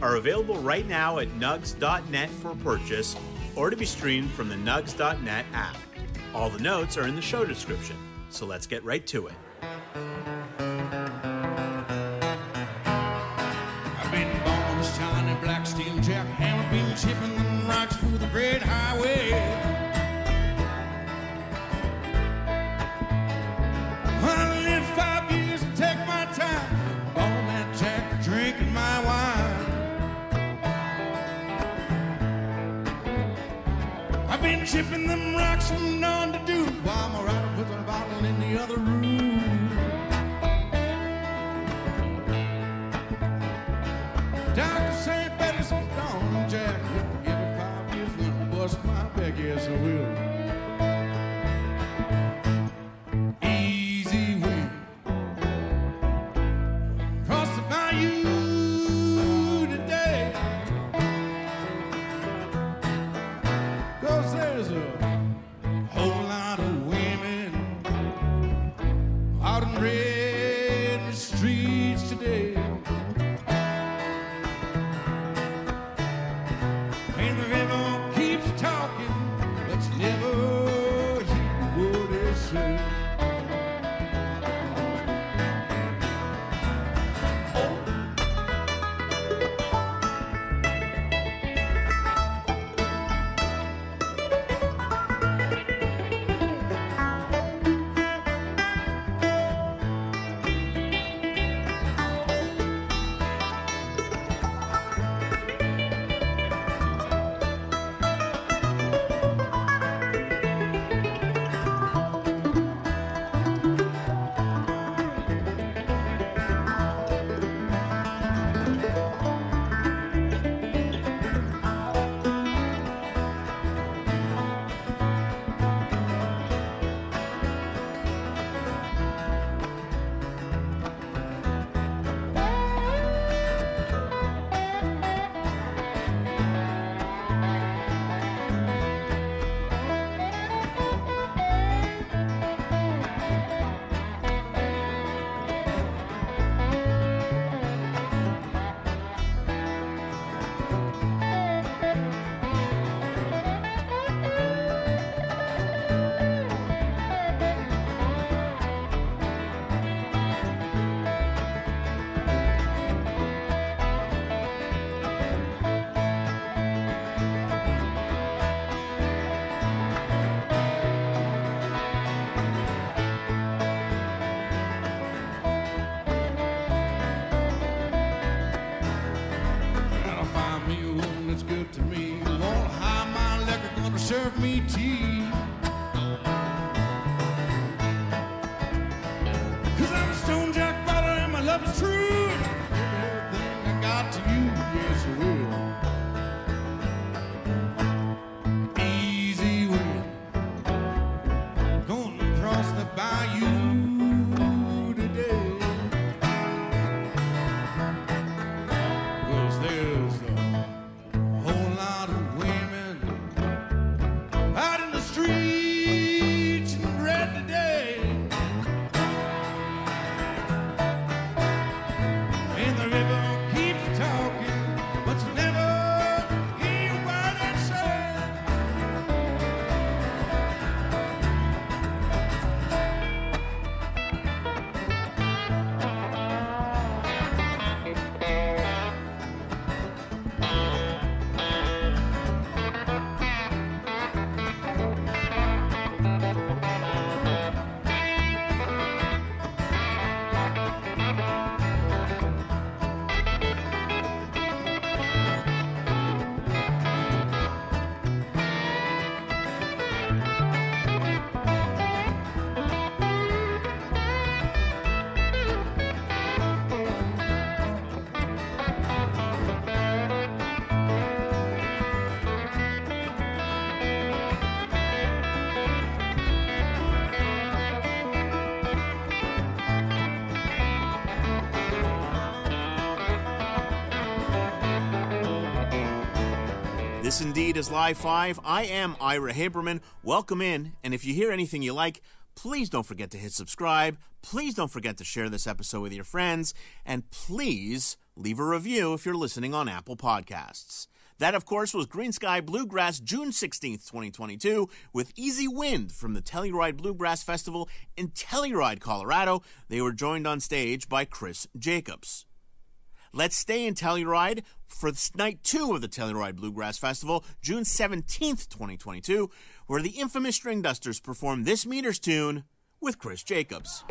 are available right now at nugs.net for purchase or to be streamed from the nugs.net app. All the notes are in the show description, so let's get right to it. I've been born this black steel jackhammer, been chipping them rocks through the highway. I've chipping them rocks from is Live 5. I am Ira Haberman. Welcome in, and if you hear anything you like, please don't forget to hit subscribe. Please don't forget to share this episode with your friends, and please leave a review if you're listening on Apple Podcasts. That, of course, was Greensky Bluegrass June 16th, 2022, with Easy Wind from the Telluride Bluegrass Festival in Telluride, Colorado. They were joined on stage by Chris Jacobs. Let's stay in Telluride for night two of the Telluride Bluegrass Festival, June 17th, 2022, where the infamous Stringdusters perform this Meters tune with Chris Jacobs.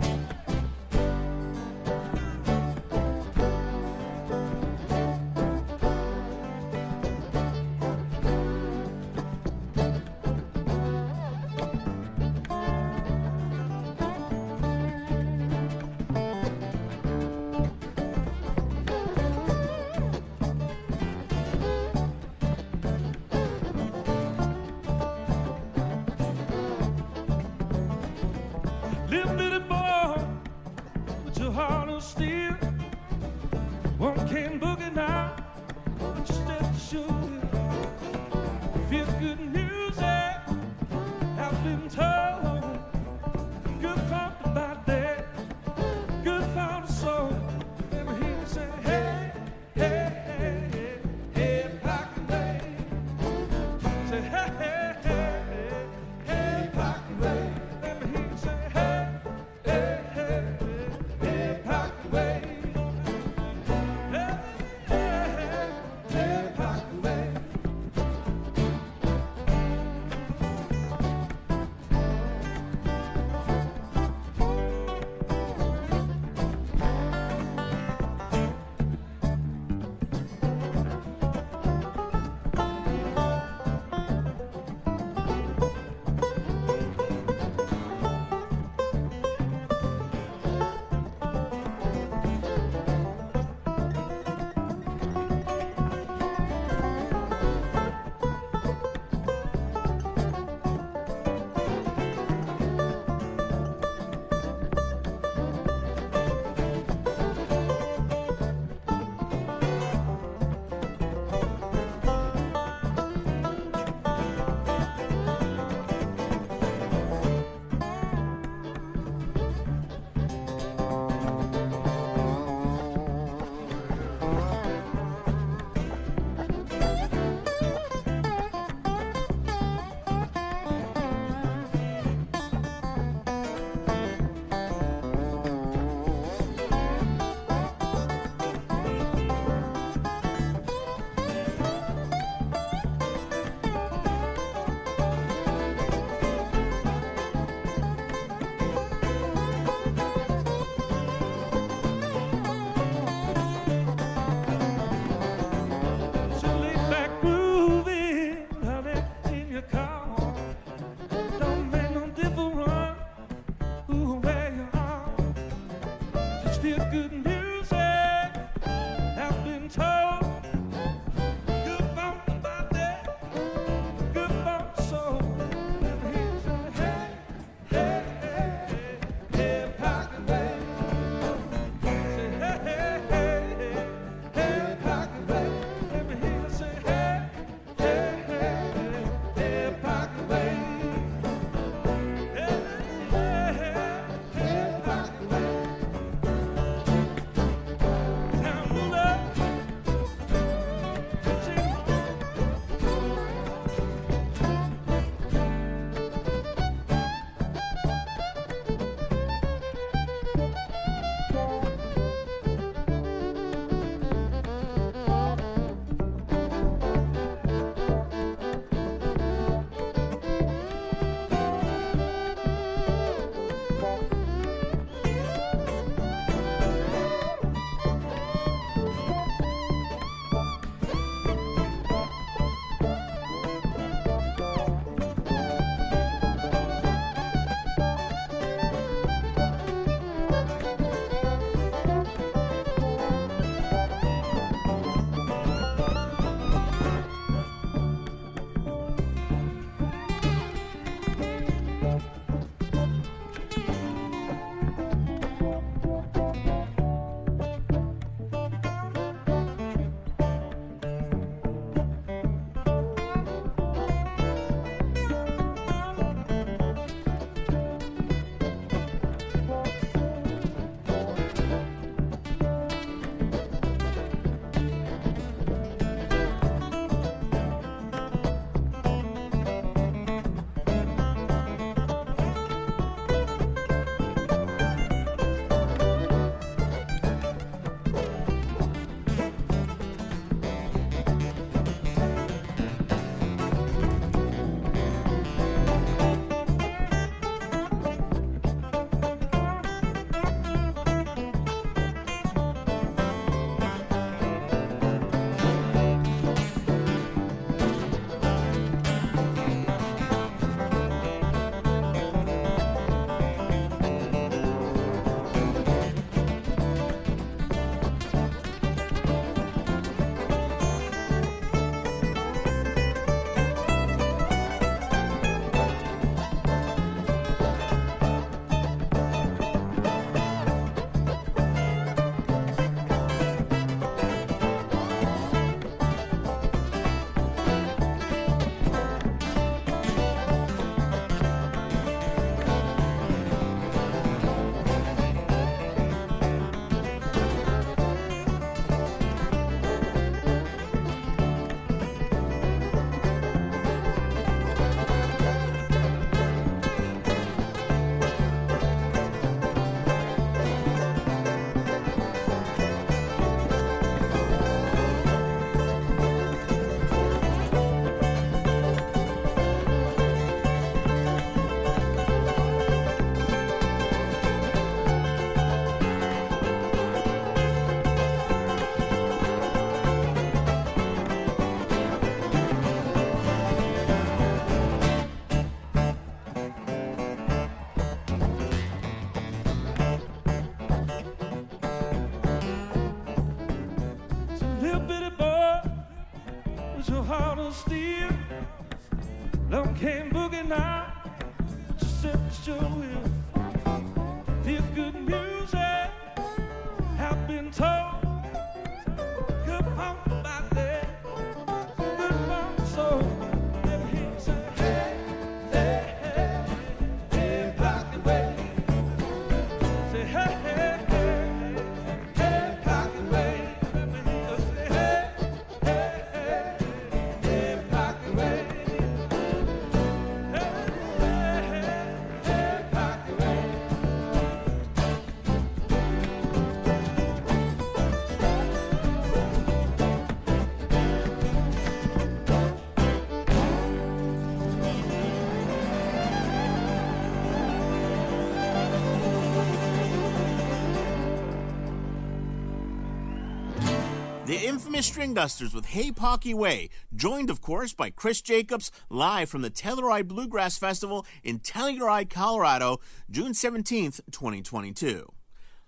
The infamous Stringdusters with Hey Pocky Way, joined, of course, by Chris Jacobs, live from the Telluride Bluegrass Festival in Telluride, Colorado, June 17th, 2022.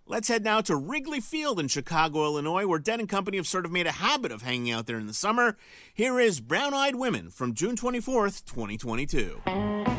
Let's head now to Wrigley Field in Chicago, Illinois, where Dead and Company have sort of made a habit of hanging out there in the summer. Here is Brown Eyed Women from June 24th, 2022.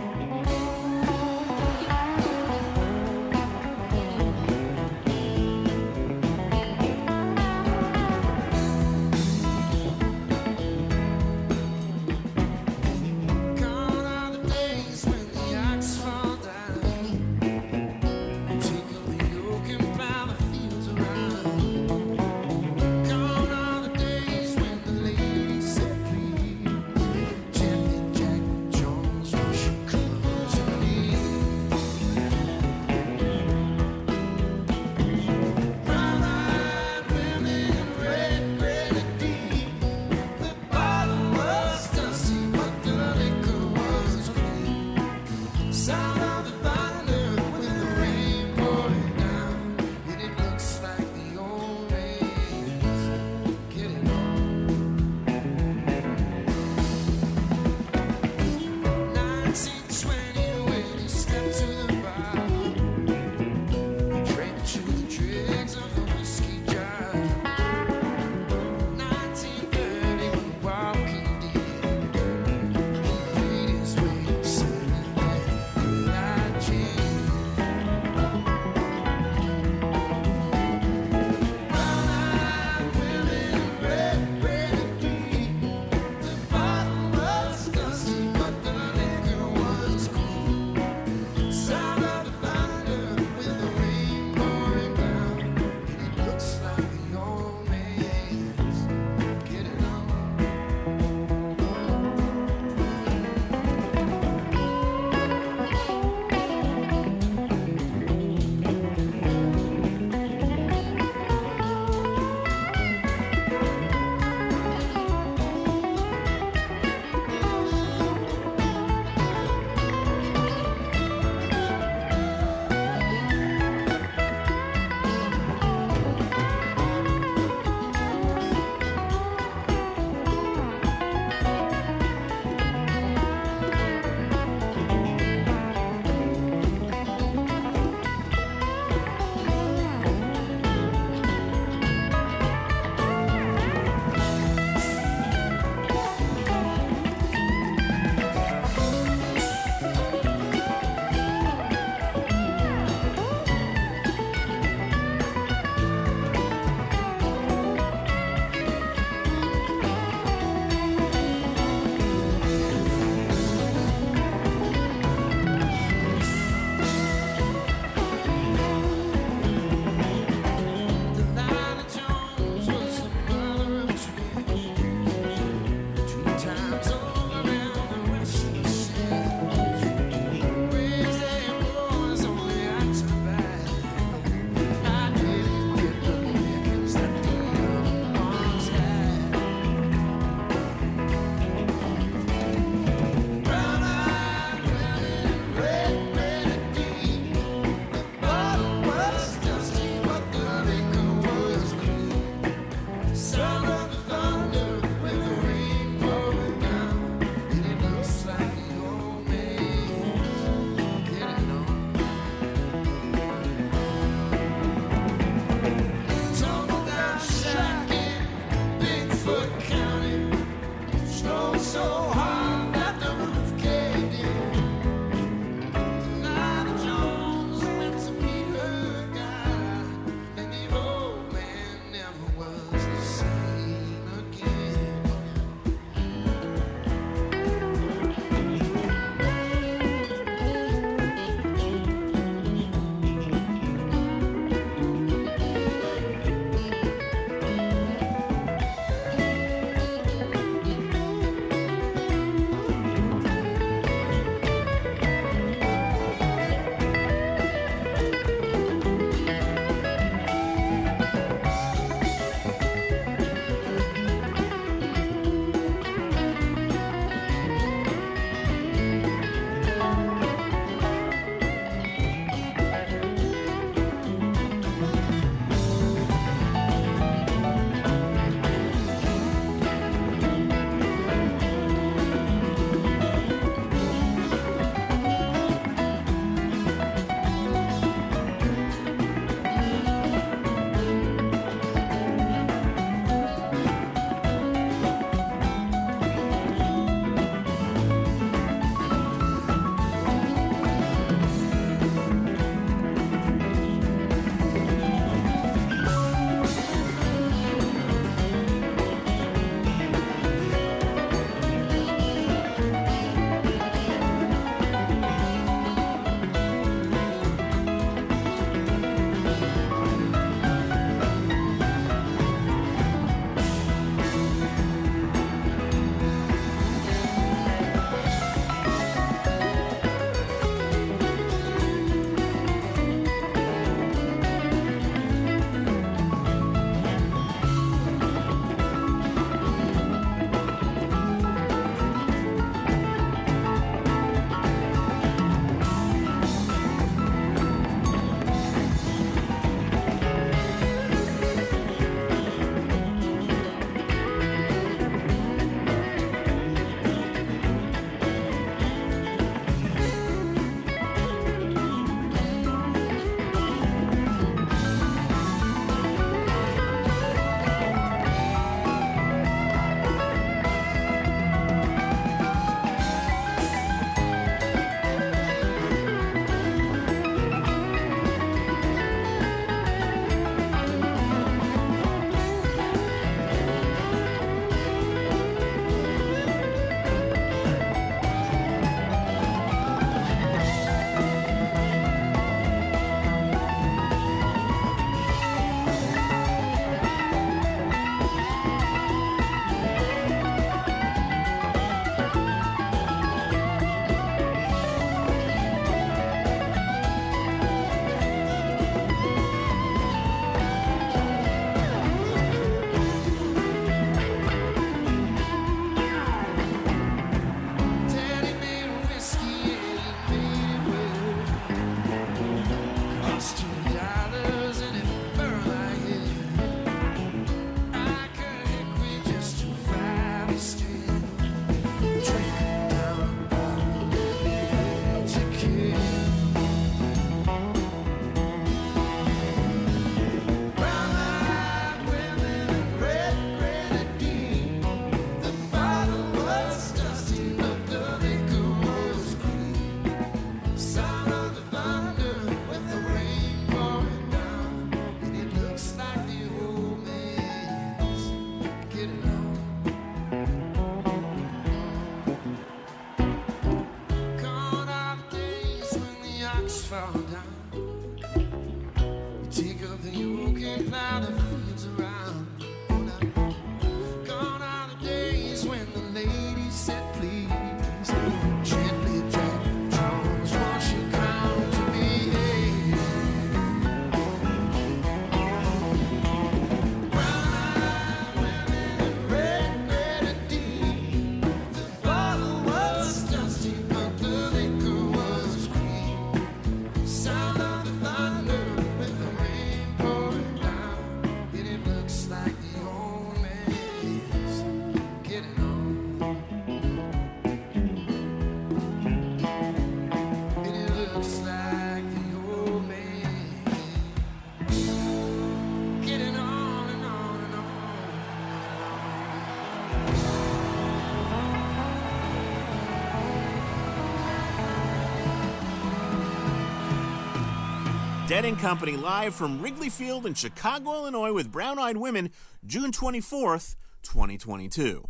Dead and Company live from Wrigley Field in Chicago, Illinois with Brown Eyed Women, June 24th, 2022.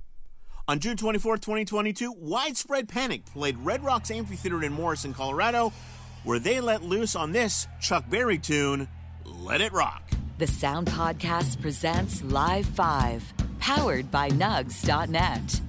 On June 24th, 2022, Widespread Panic played Red Rocks Amphitheater in Morrison, Colorado, where they let loose on this Chuck Berry tune, Let It Rock. The Sound Podcast presents Live 5, powered by Nugs.net.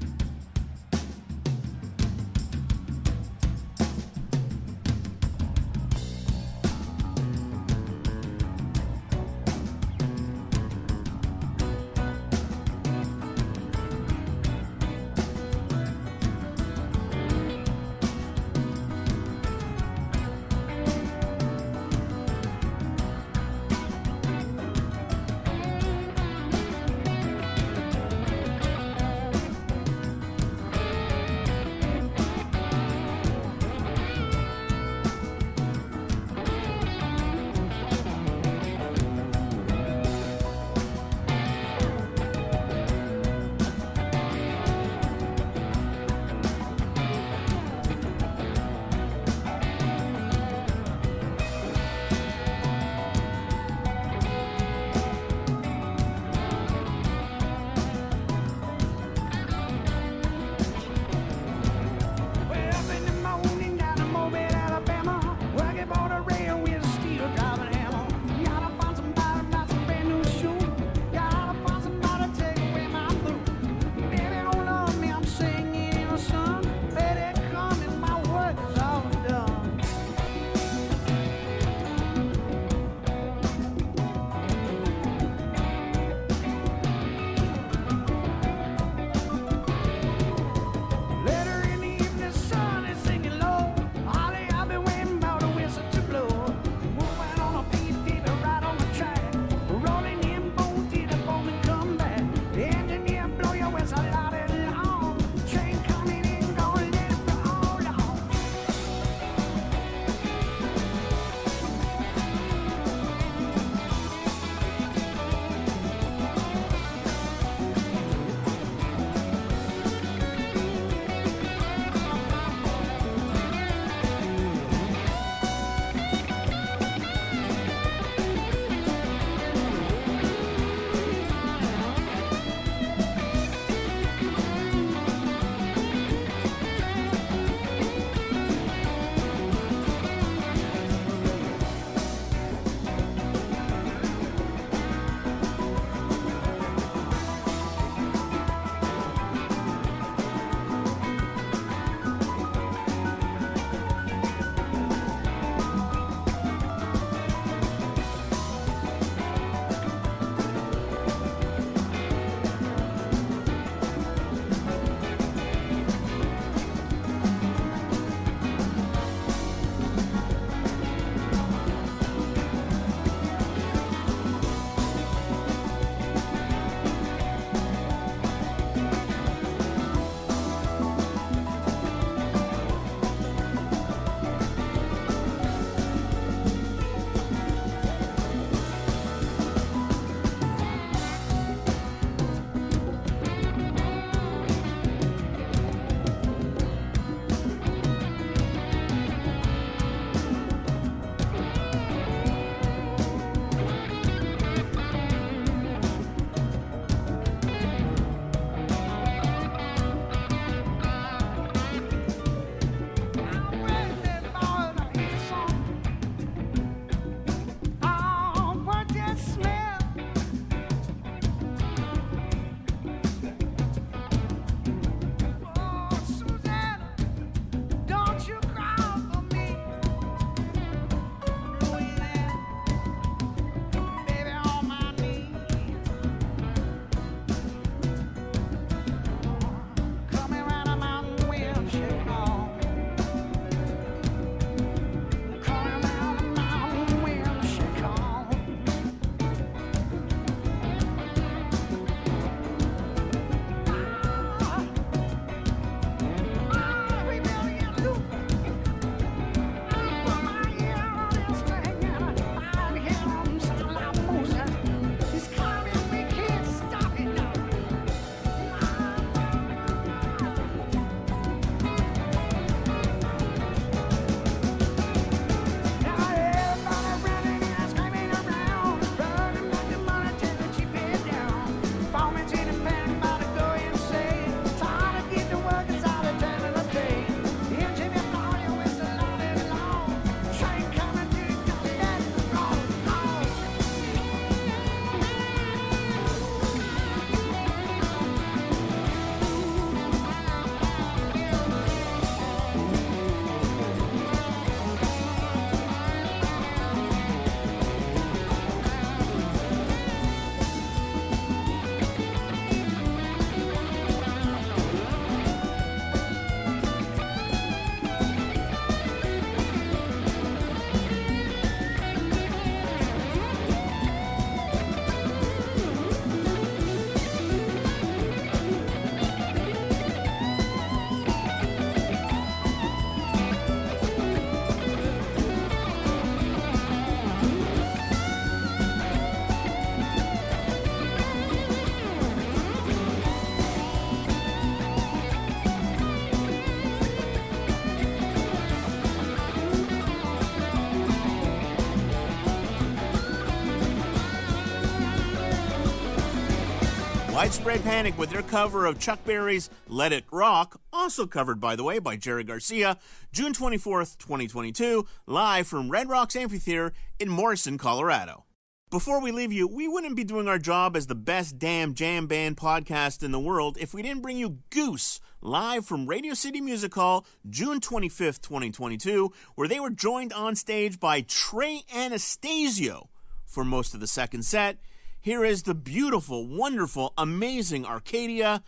Widespread Panic with their cover of Chuck Berry's Let It Rock, also covered, by the way, by Jerry Garcia, June 24th, 2022, live from Red Rocks Amphitheater in Morrison, Colorado. Before we leave you, we wouldn't be doing our job as the best damn jam band podcast in the world if we didn't bring you Goose live from Radio City Music Hall, June 25th, 2022, where they were joined on stage by Trey Anastasio for most of the second set. Here is the beautiful, wonderful, amazing Arcadia,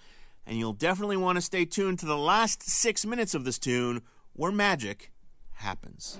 and you'll definitely want to stay tuned to the last six minutes of this tune where magic happens.